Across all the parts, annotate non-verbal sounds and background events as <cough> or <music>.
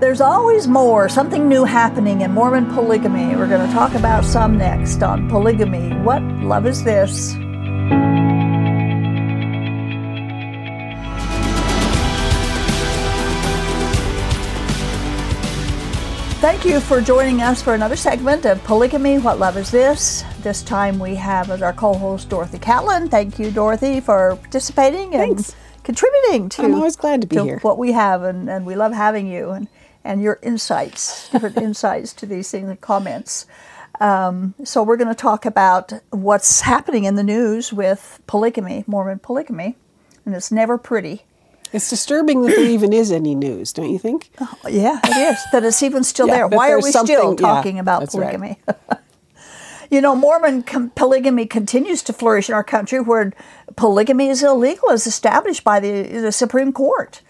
There's always more, something new happening in Mormon polygamy. We're going to talk about some next on polygamy. What love is this? Thank you for joining us for another segment of Polygamy What Love Is This? This time we have as our co host Dorothy Catlin. Thank you, Dorothy, for participating and Thanks. contributing to, I'm always glad to be here. what we have, and, and we love having you and, and your insights, different <laughs> insights to these things and comments. Um, so we're going to talk about what's happening in the news with polygamy, Mormon polygamy, and it's never pretty. It's disturbing that there even is any news, don't you think? Yeah, it is. That it's even still Yeah, there. Why are we still something- yeah, talking about that's right. polygamy? <laughs> you know, Mormon com- polygamy continues to flourish in our country where polygamy is illegal as established by the, the Supreme Court.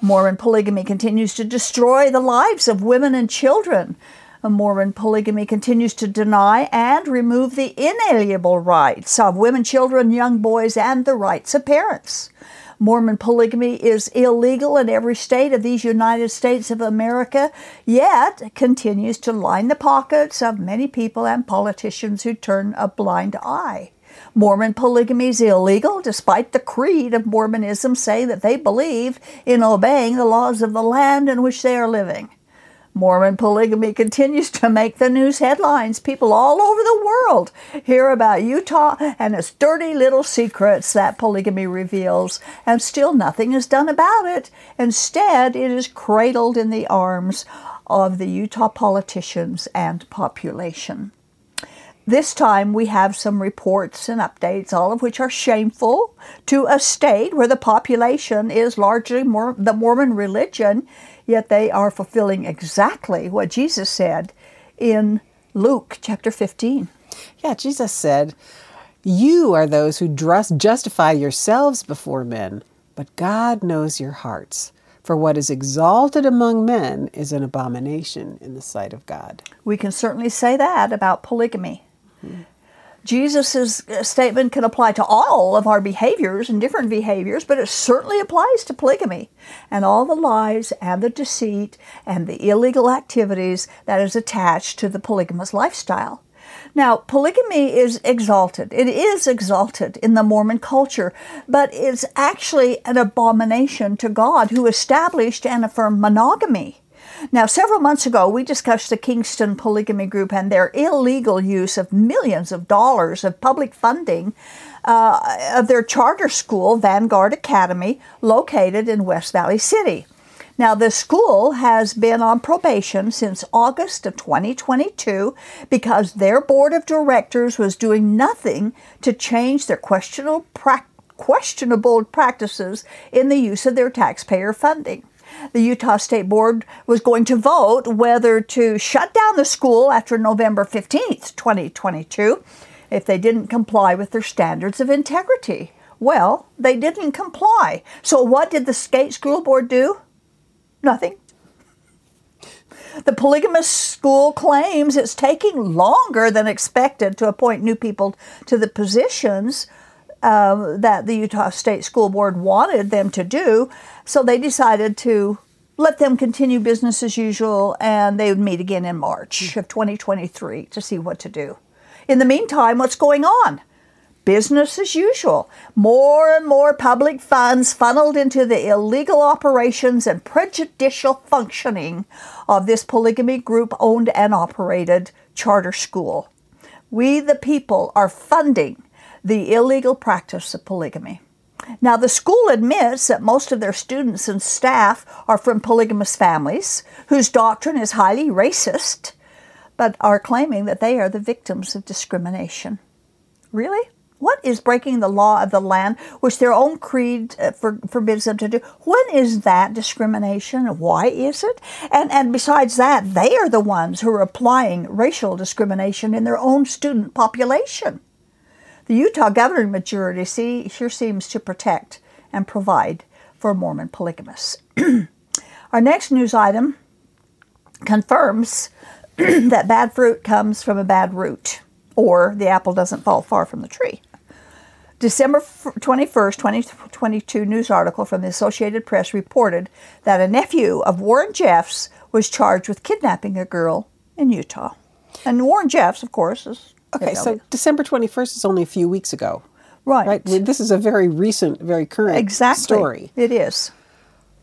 Mormon polygamy continues to destroy the lives of women and children. Mormon polygamy continues to deny and remove the inalienable rights of women, children, young boys, and the rights of parents. Mormon polygamy is illegal in every state of these United States of America, yet continues to line the pockets of many people and politicians who turn a blind eye. Mormon polygamy is illegal despite the creed of Mormonism saying that they believe in obeying the laws of the land in which they are living. Mormon polygamy continues to make the news headlines. People all over the world hear about Utah and its dirty little secrets that polygamy reveals, and still nothing is done about it. Instead, it is cradled in the arms of the Utah politicians and population. This time we have some reports and updates, all of which are shameful to a state where the population is largely more, the Mormon religion, yet they are fulfilling exactly what Jesus said in Luke chapter 15. Yeah, Jesus said, You are those who dress, justify yourselves before men, but God knows your hearts. For what is exalted among men is an abomination in the sight of God. We can certainly say that about polygamy. Jesus' statement can apply to all of our behaviors and different behaviors, but it certainly applies to polygamy and all the lies and the deceit and the illegal activities that is attached to the polygamous lifestyle. Now, polygamy is exalted. It is exalted in the Mormon culture, but it's actually an abomination to God who established and affirmed monogamy. Now, several months ago, we discussed the Kingston Polygamy Group and their illegal use of millions of dollars of public funding uh, of their charter school, Vanguard Academy, located in West Valley City. Now, the school has been on probation since August of 2022 because their board of directors was doing nothing to change their questionable, prac- questionable practices in the use of their taxpayer funding the Utah State Board was going to vote whether to shut down the school after November 15th, 2022, if they didn't comply with their standards of integrity. Well, they didn't comply. So, what did the State School Board do? Nothing. The polygamous school claims it's taking longer than expected to appoint new people to the positions um, that the Utah State School Board wanted them to do. So they decided to let them continue business as usual and they would meet again in March of 2023 to see what to do. In the meantime, what's going on? Business as usual. More and more public funds funneled into the illegal operations and prejudicial functioning of this polygamy group owned and operated charter school. We, the people, are funding the illegal practice of polygamy. Now, the school admits that most of their students and staff are from polygamous families whose doctrine is highly racist, but are claiming that they are the victims of discrimination. Really? What is breaking the law of the land, which their own creed uh, for, forbids them to do? When is that discrimination? Why is it? And, and besides that, they are the ones who are applying racial discrimination in their own student population. The Utah governing majority see, seems to protect and provide for Mormon polygamists. <clears throat> Our next news item confirms <clears throat> that bad fruit comes from a bad root, or the apple doesn't fall far from the tree. December 21st, 2022 news article from the Associated Press reported that a nephew of Warren Jeffs was charged with kidnapping a girl in Utah. And Warren Jeffs, of course, is Okay, so December 21st is only a few weeks ago. right, Right? This is a very recent, very current exactly story. It is.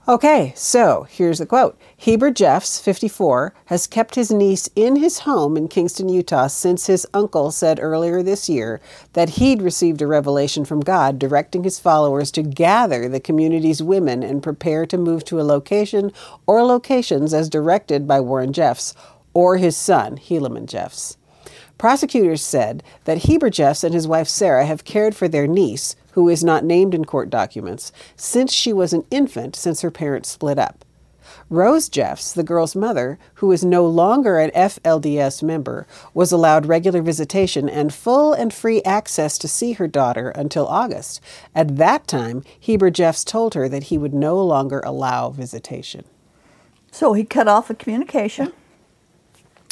Okay, so here's the quote. Heber Jeffs, 54, has kept his niece in his home in Kingston, Utah since his uncle said earlier this year that he'd received a revelation from God directing his followers to gather the community's women and prepare to move to a location or locations as directed by Warren Jeffs or his son, Helaman Jeffs. Prosecutors said that Heber Jeffs and his wife Sarah have cared for their niece, who is not named in court documents, since she was an infant since her parents split up. Rose Jeffs, the girl's mother, who is no longer an FLDS member, was allowed regular visitation and full and free access to see her daughter until August. At that time, Heber Jeffs told her that he would no longer allow visitation. So he cut off the communication.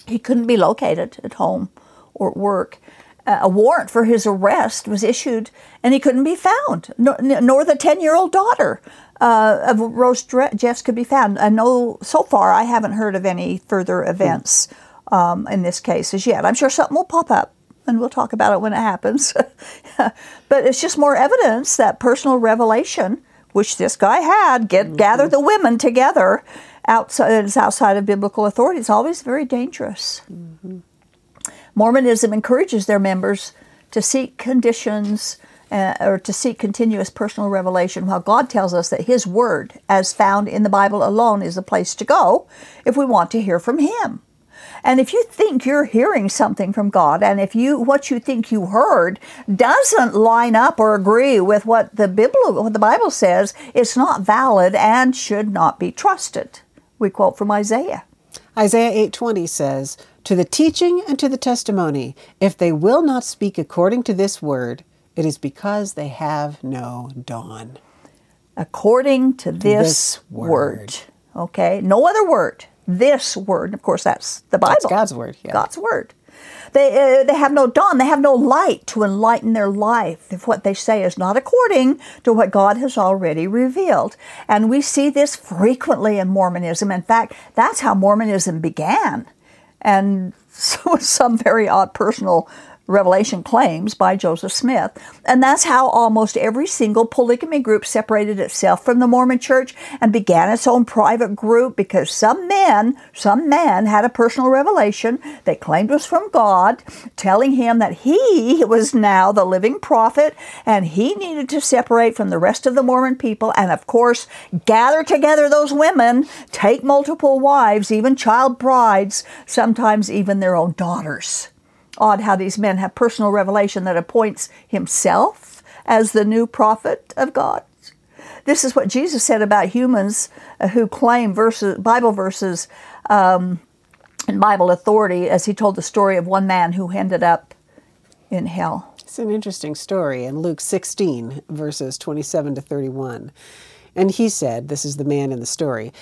He couldn't be located at home or at work. Uh, a warrant for his arrest was issued, and he couldn't be found, nor, nor the 10 year old daughter uh, of Rose Jeffs could be found. I know so far I haven't heard of any further events um, in this case as yet. I'm sure something will pop up, and we'll talk about it when it happens. <laughs> but it's just more evidence that personal revelation, which this guy had, get gather the women together outside is outside of biblical authority. It's always very dangerous. Mormonism encourages their members to seek conditions uh, or to seek continuous personal revelation, while God tells us that His Word, as found in the Bible alone, is the place to go if we want to hear from Him. And if you think you're hearing something from God, and if you what you think you heard doesn't line up or agree with what the Bible what the Bible says, it's not valid and should not be trusted. We quote from Isaiah. Isaiah 8:20 says, "To the teaching and to the testimony, if they will not speak according to this word, it is because they have no dawn." according to this, this word. word. Okay, no other word. This word. Of course, that's the Bible. That's God's word, yeah. God's word. They, uh, they have no dawn. They have no light to enlighten their life if what they say is not according to what God has already revealed. And we see this frequently in Mormonism. In fact, that's how Mormonism began. And <laughs> so some very odd personal revelation claims by Joseph Smith. And that's how almost every single polygamy group separated itself from the Mormon church and began its own private group because some men, some man had a personal revelation. They claimed was from God, telling him that he was now the living prophet and he needed to separate from the rest of the Mormon people. And of course gather together those women, take multiple wives, even child brides, sometimes even their own daughters odd how these men have personal revelation that appoints himself as the new prophet of God. This is what Jesus said about humans uh, who claim verses, Bible verses um, and Bible authority, as he told the story of one man who ended up in hell. It's an interesting story in Luke 16, verses 27 to 31. And he said, This is the man in the story.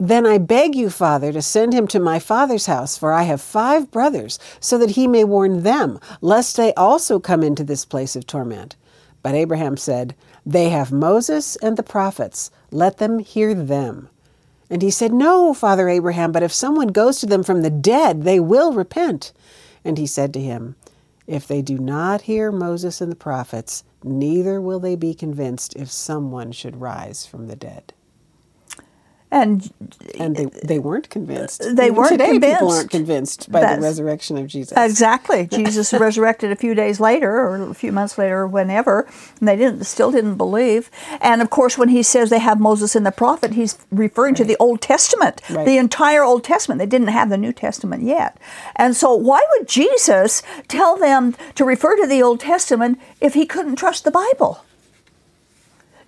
Then I beg you, Father, to send him to my father's house, for I have five brothers, so that he may warn them, lest they also come into this place of torment. But Abraham said, They have Moses and the prophets. Let them hear them. And he said, No, Father Abraham, but if someone goes to them from the dead, they will repent. And he said to him, If they do not hear Moses and the prophets, neither will they be convinced if someone should rise from the dead. And And they, they weren't convinced. They weren't Today, people convinced. aren't convinced by That's- the resurrection of Jesus. Exactly. <laughs> Jesus resurrected a few days later, or a few months later, or whenever, and they didn't still didn't believe. And of course, when he says they have Moses and the prophet, he's referring to the Old Testament, Right. the entire Old Testament. They didn't have the New Testament yet. And so, why would Jesus tell them to refer to the Old Testament if he couldn't trust the Bible?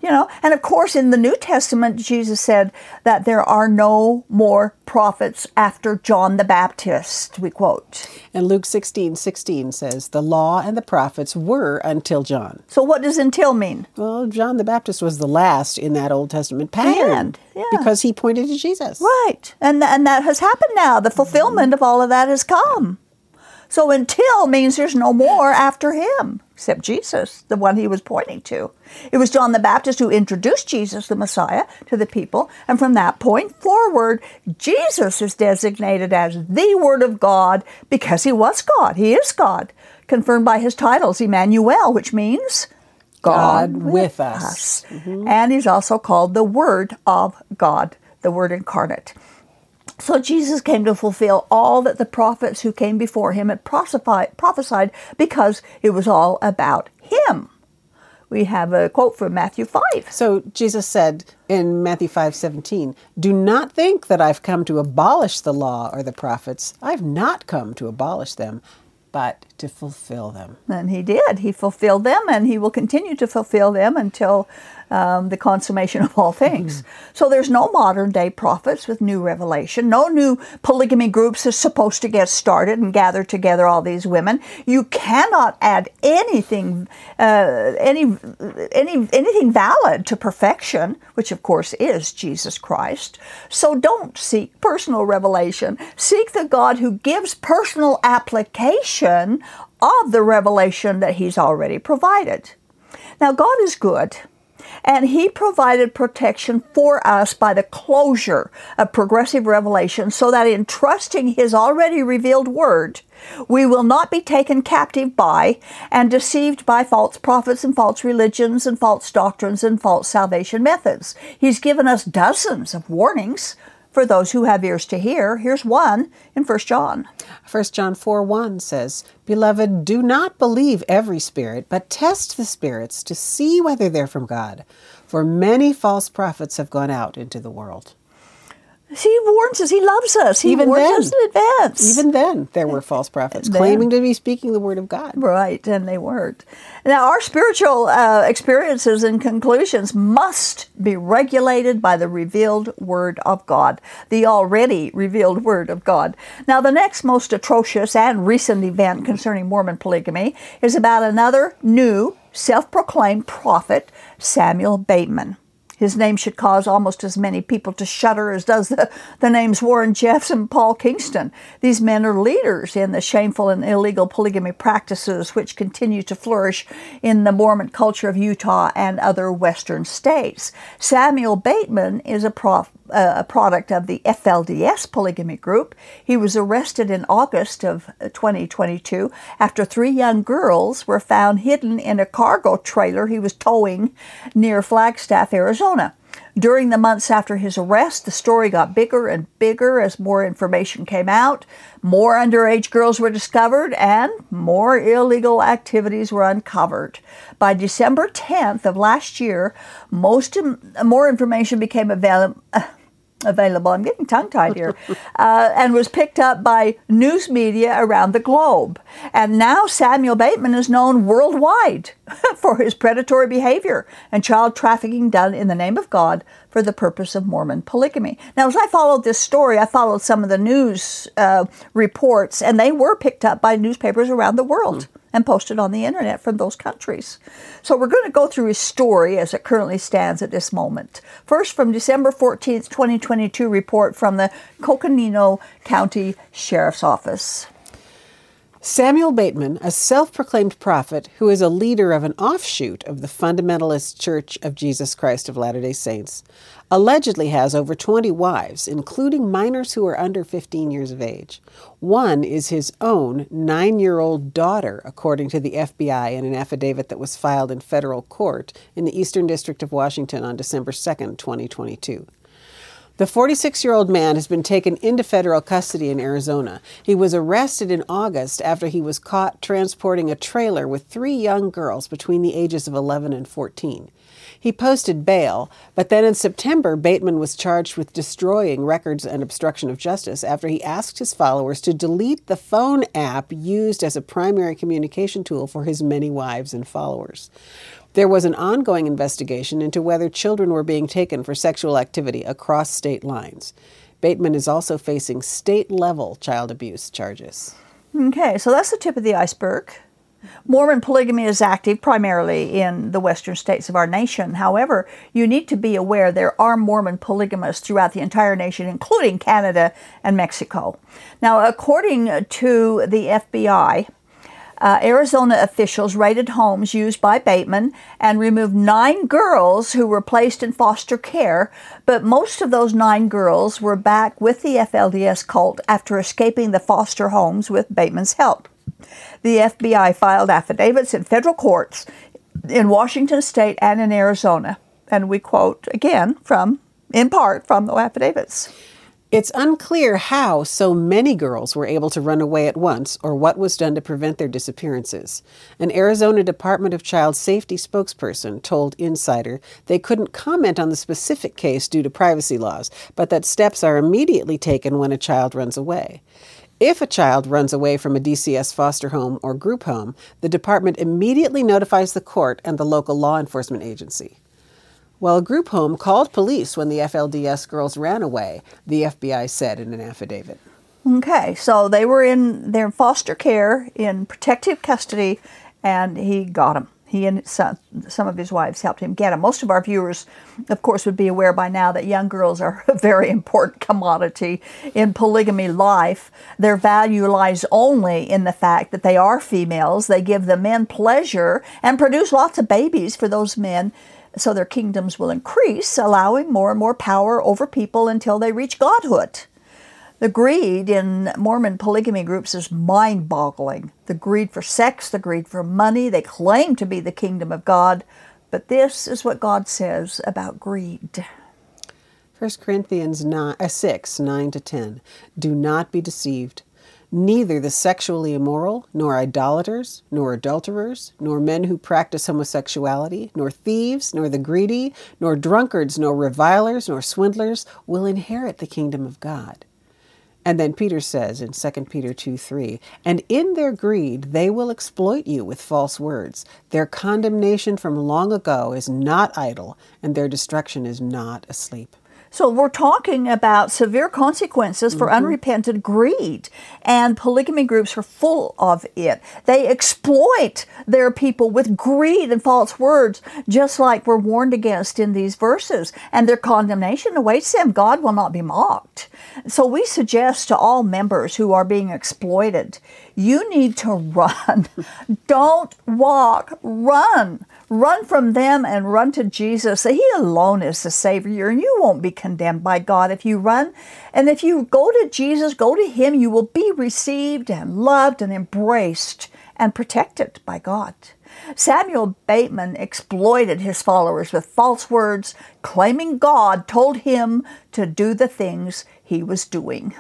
You know, and of course, in the New Testament, Jesus said that there are no more prophets after John the Baptist. We quote. And Luke 16, 16 says, The law and the prophets were until John. So, what does until mean? Well, John the Baptist was the last in that Old Testament pattern And, yeah. because he pointed to Jesus. Right. And, and that has happened now. The fulfillment of all of that has come. So until means there's no more after him except Jesus, the one he was pointing to. It was John the Baptist who introduced Jesus, the Messiah, to the people. And from that point forward, Jesus is designated as the Word of God because he was God. He is God, confirmed by his titles, Emmanuel, which means God, God with us. Mm-hmm. And he's also called the Word of God, the Word incarnate. So Jesus came to fulfill all that the prophets who came before him had prophesied because it was all about him. We have a quote from Matthew 5. So Jesus said in Matthew 5:17, "Do not think that I've come to abolish the law or the prophets. I've not come to abolish them, but to fulfill them. And he did. He fulfilled them, and he will continue to fulfill them until um, the consummation of all things. Mm-hmm. So there's no modern day prophets with new revelation. No new polygamy groups are supposed to get started and gather together all these women. You cannot add anything, uh, any, any, anything valid to perfection, which of course is Jesus Christ. So don't seek personal revelation. Seek the God who gives personal application of the revelation that He's already provided. Now, God is good. And he provided protection for us by the closure of progressive revelation so that in trusting his already revealed word, we will not be taken captive by and deceived by false prophets and false religions and false doctrines and false salvation methods. He's given us dozens of warnings for those who have ears to hear. Here's one in 1 John. 1 John 4 1 says, Beloved, do not believe every spirit, but test the spirits to see whether they're from God. For many false prophets have gone out into the world. He warns us. He loves us. He even warns then, us in advance. Even then, there were false <laughs> prophets then, claiming to be speaking the word of God. Right, and they weren't. Now, our spiritual uh, experiences and conclusions must be regulated by the revealed word of God, the already revealed word of God. Now, the next most atrocious and recent event concerning Mormon polygamy is about another new self proclaimed prophet, Samuel Bateman. His name should cause almost as many people to shudder as does the, the names Warren Jeffs and Paul Kingston. These men are leaders in the shameful and illegal polygamy practices which continue to flourish in the Mormon culture of Utah and other western states. Samuel Bateman is a prof, a product of the FLDS polygamy group. He was arrested in August of uh, 2022 after three young girls were found hidden in a cargo trailer he was towing near Flagstaff, Arizona. During the months after his arrest, the story got bigger and bigger as more information came out. More underage girls were discovered and more illegal activities were uncovered. By December 10th of last year, most um, more information became available. Uh, Available. I'm getting tongue tied here, <laughs> uh, and was picked up by news media around the globe. And now Samuel Bateman is known worldwide <laughs> for his predatory behavior and child trafficking done in the name of God for the purpose of Mormon polygamy. Now, as I followed this story, I followed some of the news uh, reports, and they were picked up by newspapers around the world. Mm and posted on the internet from those countries. So we're going to go through his story as it currently stands at this moment. First, from December 14th, 2022 report from the Coconino County Sheriff's Office. Samuel Bateman, a self proclaimed prophet who is a leader of an offshoot of the Fundamentalist Church of Jesus Christ of Latter day Saints, allegedly has over 20 wives, including minors who are under 15 years of age. One is his own nine year old daughter, according to the FBI in an affidavit that was filed in federal court in the Eastern District of Washington on December 2, 2022. The 46 year old man has been taken into federal custody in Arizona. He was arrested in August after he was caught transporting a trailer with three young girls between the ages of 11 and 14. He posted bail, but then in September, Bateman was charged with destroying records and obstruction of justice after he asked his followers to delete the phone app used as a primary communication tool for his many wives and followers. There was an ongoing investigation into whether children were being taken for sexual activity across state lines. Bateman is also facing state level child abuse charges. Okay, so that's the tip of the iceberg. Mormon polygamy is active primarily in the western states of our nation. However, you need to be aware there are Mormon polygamists throughout the entire nation, including Canada and Mexico. Now, according to the FBI, uh, Arizona officials raided homes used by Bateman and removed nine girls who were placed in foster care, but most of those nine girls were back with the FLDS cult after escaping the foster homes with Bateman's help. The FBI filed affidavits in federal courts in Washington state and in Arizona. And we quote again from, in part, from the affidavits. It's unclear how so many girls were able to run away at once or what was done to prevent their disappearances. An Arizona Department of Child Safety spokesperson told Insider they couldn't comment on the specific case due to privacy laws, but that steps are immediately taken when a child runs away. If a child runs away from a DCS foster home or group home, the department immediately notifies the court and the local law enforcement agency. A group home called police when the FLDS girls ran away, the FBI said in an affidavit. Okay, so they were in their foster care in protective custody, and he got them. He and some, some of his wives helped him get them. Most of our viewers, of course, would be aware by now that young girls are <laughs> a very important commodity in polygamy life. Their value lies only in the fact that they are females. They give the men pleasure and produce lots of babies for those men so their kingdoms will increase, allowing more and more power over people until they reach godhood. The greed in Mormon polygamy groups is mind boggling. The greed for sex, the greed for money, they claim to be the kingdom of God, but this is what God says about greed. 1 Corinthians 9, uh, 6 9 to 10. Do not be deceived. Neither the sexually immoral, nor idolaters, nor adulterers, nor men who practice homosexuality, nor thieves, nor the greedy, nor drunkards, nor revilers, nor swindlers will inherit the kingdom of God. And then Peter says in 2 Peter 2 3, and in their greed they will exploit you with false words. Their condemnation from long ago is not idle, and their destruction is not asleep. So we're talking about severe consequences for mm-hmm. unrepented greed, and polygamy groups are full of it. They exploit their people with greed and false words, just like we're warned against in these verses, and their condemnation awaits them. God will not be mocked. So we suggest to all members who are being exploited, you need to <laughs> run. Don't walk, run. Run from them and run to Jesus. He alone is the Savior, and you won't be condemned by God if you run. And if you go to Jesus, go to Him, you will be received and loved and embraced and protected by God. Samuel Bateman exploited his followers with false words, claiming God told him to do the things he was doing.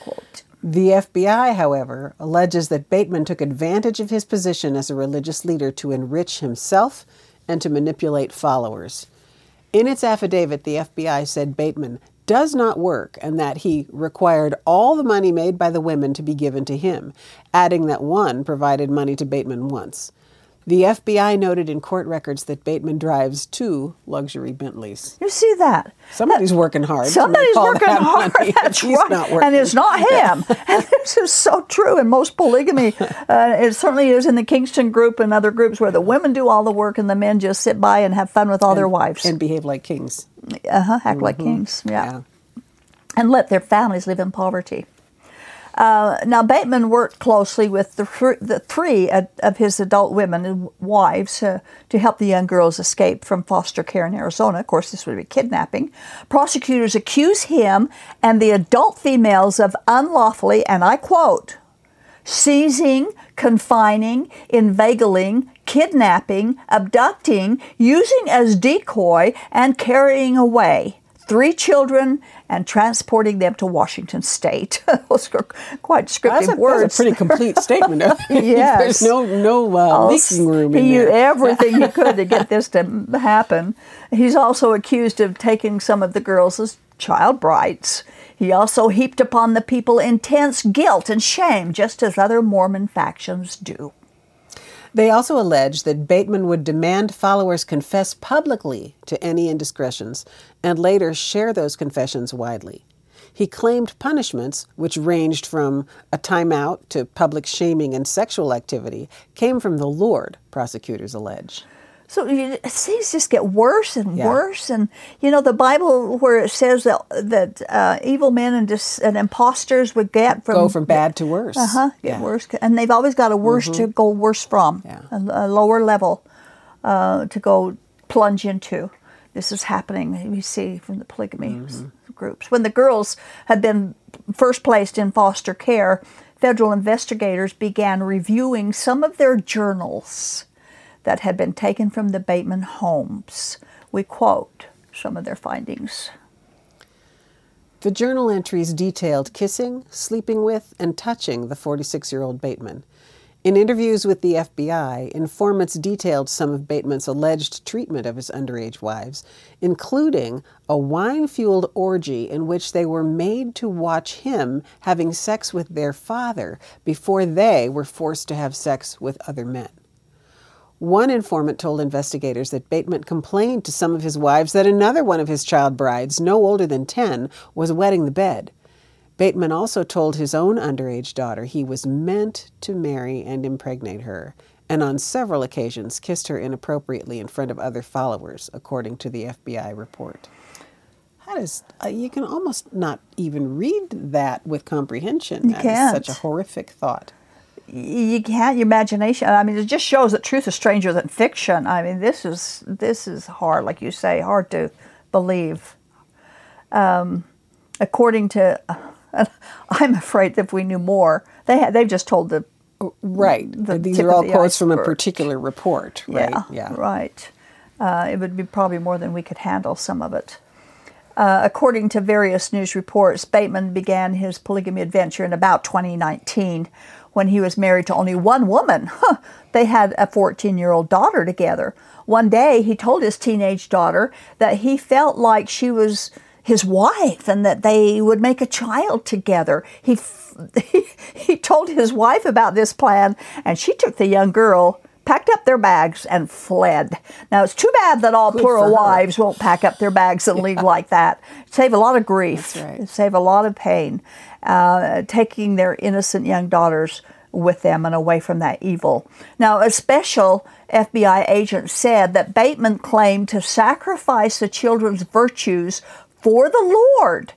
Quote. The FBI, however, alleges that Bateman took advantage of his position as a religious leader to enrich himself and to manipulate followers. In its affidavit, the FBI said Bateman does not work and that he required all the money made by the women to be given to him, adding that one provided money to Bateman once. The FBI noted in court records that Bateman drives two luxury Bentleys. You see that? Somebody's working hard. Somebody's working hard. That's right. And it's not <laughs> him. and this is so true in most polygamy. <laughs> Uh, it certainly is in the Kingston group and other groups where the women do all the work and the men just sit by and have fun with all and, their wives. And behave like kings. Uh huh. Act mm-hmm. like kings. Yeah. yeah. And let their families live in poverty. Uh, now, Bateman worked closely with the, the three of his adult women and wives uh, to help the young girls escape from foster care in Arizona. Of course, this would be kidnapping. Prosecutors accuse him and the adult females of unlawfully, and I quote, seizing, confining, inveigling, kidnapping, abducting, using as decoy, and carrying away three children and transporting them to Washington State. <laughs> Those are quite descriptive that's a, words. That's a pretty complete statement. <laughs> <laughs> yes. There's no, no uh, leaking room he used everything he could to get this to happen. He's also accused of taking some of the girls as child brides. He also heaped upon the people intense guilt and shame, just as other Mormon factions do. They also allege that Bateman would demand followers confess publicly to any indiscretions and later share those confessions widely. He claimed punishments, which ranged from a timeout to public shaming and sexual activity, came from the Lord, prosecutors allege. So you, things just get worse and Yeah. worse, and you know the Bible where it says that that uh, evil men and, dis, and imposters would get from Go from bad to worse. uh huh get Yeah. Mm-hmm. worse, and they've always got a worse to go worse from, Yeah. a, a lower level uh, to go plunge into. This is happening. We see from the polygamy Mm-hmm. groups when the girls had been first placed in foster care. Federal investigators began reviewing some of their journals that had been taken from the Bateman homes. We quote some of their findings. The journal entries detailed kissing, sleeping with, and touching the 46 year old Bateman. In interviews with the FBI, informants detailed some of Bateman's alleged treatment of his underage wives, including a wine fueled orgy in which they were made to watch him having sex with their father before they were forced to have sex with other men. One informant told investigators that Bateman complained to some of his wives that another one of his child brides, no older than 10, was wetting the bed. Bateman also told his own underage daughter he was meant to marry and impregnate her, and on several occasions kissed her inappropriately in front of other followers, according to the FBI report. That is, uh, you can almost not even read that with comprehension. You That is can't. such a horrific thought. You can't your imagination i mean it just shows that truth is stranger than fiction. I mean this is this is hard like you say hard to believe. Um, according to <laughs> i'm afraid that if we knew more they ha- they've just told the Right. the These are all quotes from a particular report, right? yeah, right. Uh, it would be probably more than we could handle some of it. Uh, according to various news reports, Bateman began his polygamy adventure in about 2019 when he was married to only one woman. <laughs> They had a 14 year old daughter together. One day, he told his teenage daughter that he felt like she was his wife and that they would make a child together. He, f- <laughs> he told his wife about this plan, and she took the young girl packed up their bags and fled. Now it's too bad that all Good plural wives won't pack up their bags and leave like that. Save a lot of grief. Right. Save a lot of pain. Uh, taking their innocent young daughters with them and away from that evil. Now, a special FBI agent said that Bateman claimed to sacrifice the children's virtues for the Lord.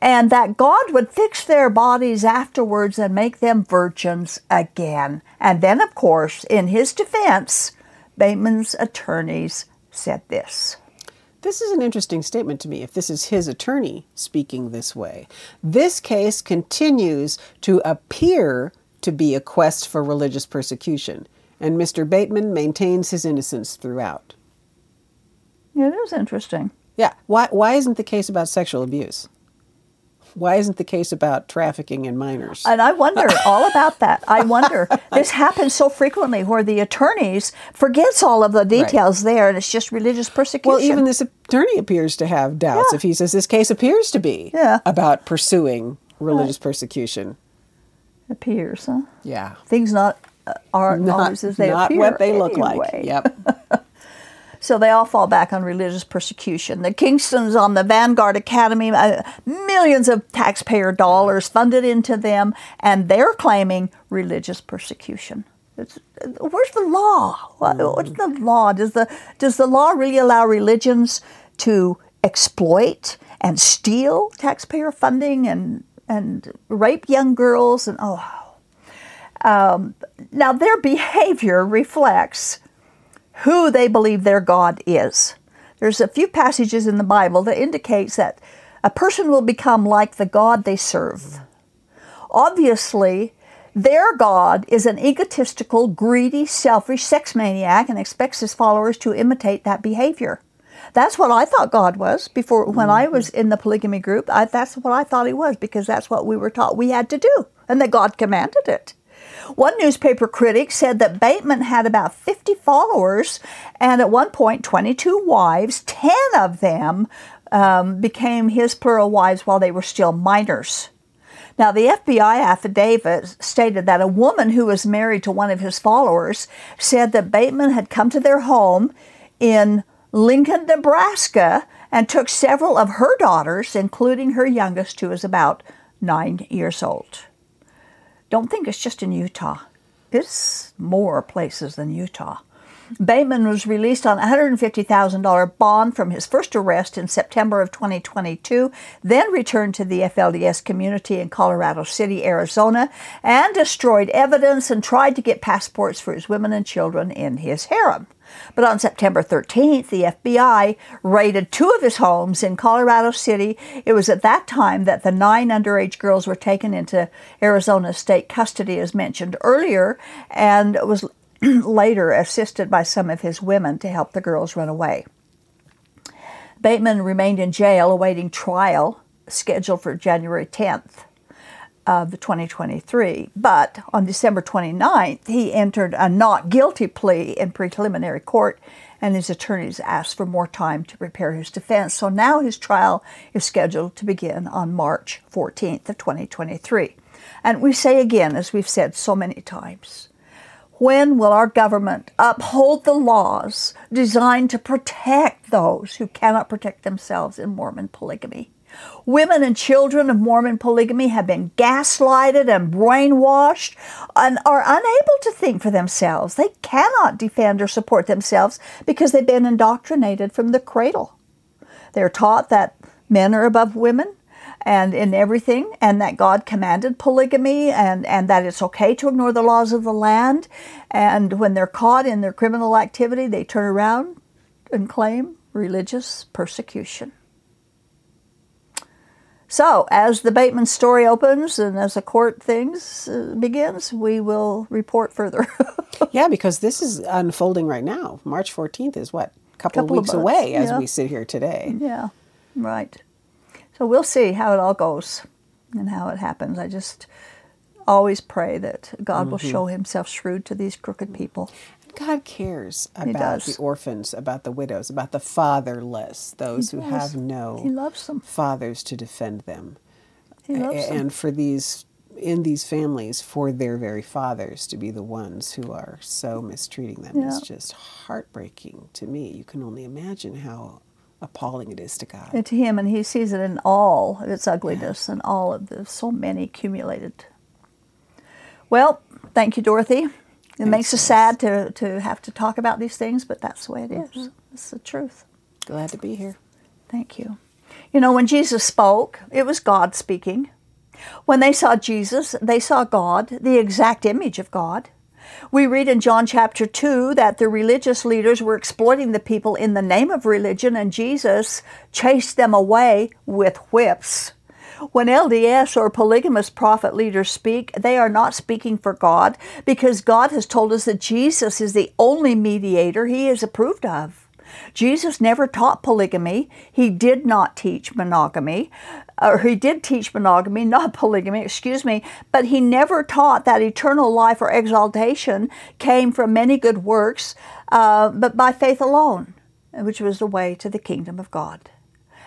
And that God would fix their bodies afterwards and make them virgins again. And then, of course, in his defense, Bateman's attorneys said this. This is an interesting statement to me, if this is his attorney speaking this way. This case continues to appear to be a quest for religious persecution, and Mr. Bateman maintains his innocence throughout. It is interesting. Yeah, why, why isn't the case about sexual abuse? Why isn't the case about trafficking in minors? And I wonder <laughs> all about that. I wonder. this happens so frequently where the attorneys forgets all of the details there and it's just religious persecution. Well, even this attorney appears to have doubts Yeah. if he says this case appears to be Yeah. about pursuing religious persecution. appears, huh? Yeah. Things not uh, aren't Not, always as they not appear. what they look like. Yep. <laughs> So they all fall back on religious persecution. The Kingstons on the Vanguard Academy, uh, millions of taxpayer dollars funded into them, and they're claiming religious persecution. It's, where's the law? What's the law? Does the does the law really allow religions to exploit and steal taxpayer funding and and rape young girls and oh um, now their behavior reflects who they believe their God is. There's a few passages in the Bible that indicates that a person will become like the God they serve. Obviously, their God is an egotistical, greedy, selfish sex maniac and expects his followers to imitate that behavior. That's what I thought God was before when I was in the polygamy group. I, that's what I thought he was because that's what we were taught we had to do and that God commanded it. One newspaper critic said that Bateman had about 50 followers and at one point 22 wives. 10 of them um, became his plural wives while they were still minors. Now, the FBI affidavit stated that a woman who was married to one of his followers said that Bateman had come to their home in Lincoln, Nebraska, and took several of her daughters, including her youngest, who was about nine years old. Don't think it's just in Utah, it's more places than Utah. Bateman was released on a $150,000 bond from his first arrest in September of 2022, then returned to the FLDS community in Colorado City, Arizona, and destroyed evidence and tried to get passports for his women and children in his harem. But on September 13th, the FBI raided two of his homes in Colorado City. It was at that time that the nine underage girls were taken into Arizona state custody, as mentioned earlier, and was <clears throat> later assisted by some of his women to help the girls run away. Bateman remained in jail awaiting trial scheduled for January 10th of 2023. But on December 29th, he entered a not guilty plea in preliminary court, and his attorneys asked for more time to prepare his defense. So now his trial is scheduled to begin on March 14th of 2023. And we say again, as we've said so many times, when will our government uphold the laws designed to protect those who cannot protect themselves in Mormon polygamy? Women and children of Mormon polygamy have been gaslighted and brainwashed and are unable to think for themselves. They cannot defend or support themselves because they've been indoctrinated from the cradle. They're taught that men are above women, and in everything, and that God commanded polygamy, and, and that it's okay to ignore the laws of the land. And when they're caught in their criminal activity, they turn around and claim religious persecution. So, as the Bateman story opens and as the court things uh, begins, we will report further. <laughs> yeah, because this is unfolding right now. March 14th is what? A couple, couple of weeks of away as yeah. we sit here today. Yeah, right. So we'll see how it all goes and how it happens. I just always pray that God mm-hmm. will show himself shrewd to these crooked people. God cares about the orphans, about the widows, about the fatherless, those who have no he loves them. fathers to defend them. He loves and them. for these in these families for their very fathers to be the ones who are so mistreating them yeah. is just heartbreaking to me. You can only imagine how appalling it is to God. And to him, and he sees it in all its ugliness yeah. and all of the so many accumulated. Well, thank you, Dorothy. It makes us sad to, to have to talk about these things, but that's the way it is. Mm-hmm. It's the truth. Glad to be here. Thank you. You know, when Jesus spoke, it was God speaking. When they saw Jesus, they saw God, the exact image of God. We read in John chapter 2 that the religious leaders were exploiting the people in the name of religion, and Jesus chased them away with whips. When LDS or polygamous prophet leaders speak, they are not speaking for God because God has told us that Jesus is the only mediator he is approved of. Jesus never taught polygamy. He did not teach monogamy, or he did teach monogamy, <laughs> not polygamy, excuse me, but he never taught that eternal life or exaltation came from many good works, uh, but by faith alone, which was the way to the kingdom of God.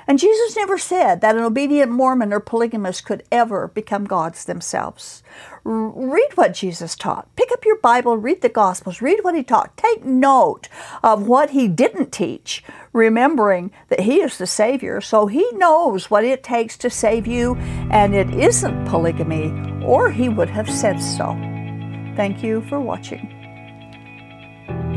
And Jesus never said that an obedient Mormon or polygamist could ever become gods themselves. read what Jesus taught. Pick up your Bible, read the Gospels, read what he taught. Take note of what he didn't teach, remembering that he is the Savior, so he knows what it takes to save you, and it isn't polygamy, or he would have said so. Thank you for watching.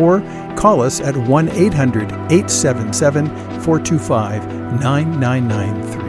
or call us at 1 800 877 425 9993.